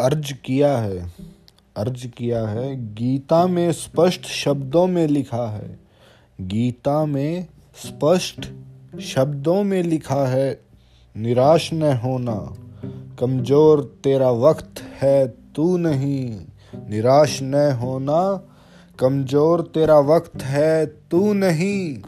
अर्ज़ किया है, अर्ज़ किया है, गीता में स्पष्ट शब्दों में लिखा है, गीता में स्पष्ट शब्दों में लिखा है, निराश न होना, कमज़ोर तेरा वक्त है तू नहीं, निराश न होना, कमज़ोर तेरा वक्त है तू नहीं।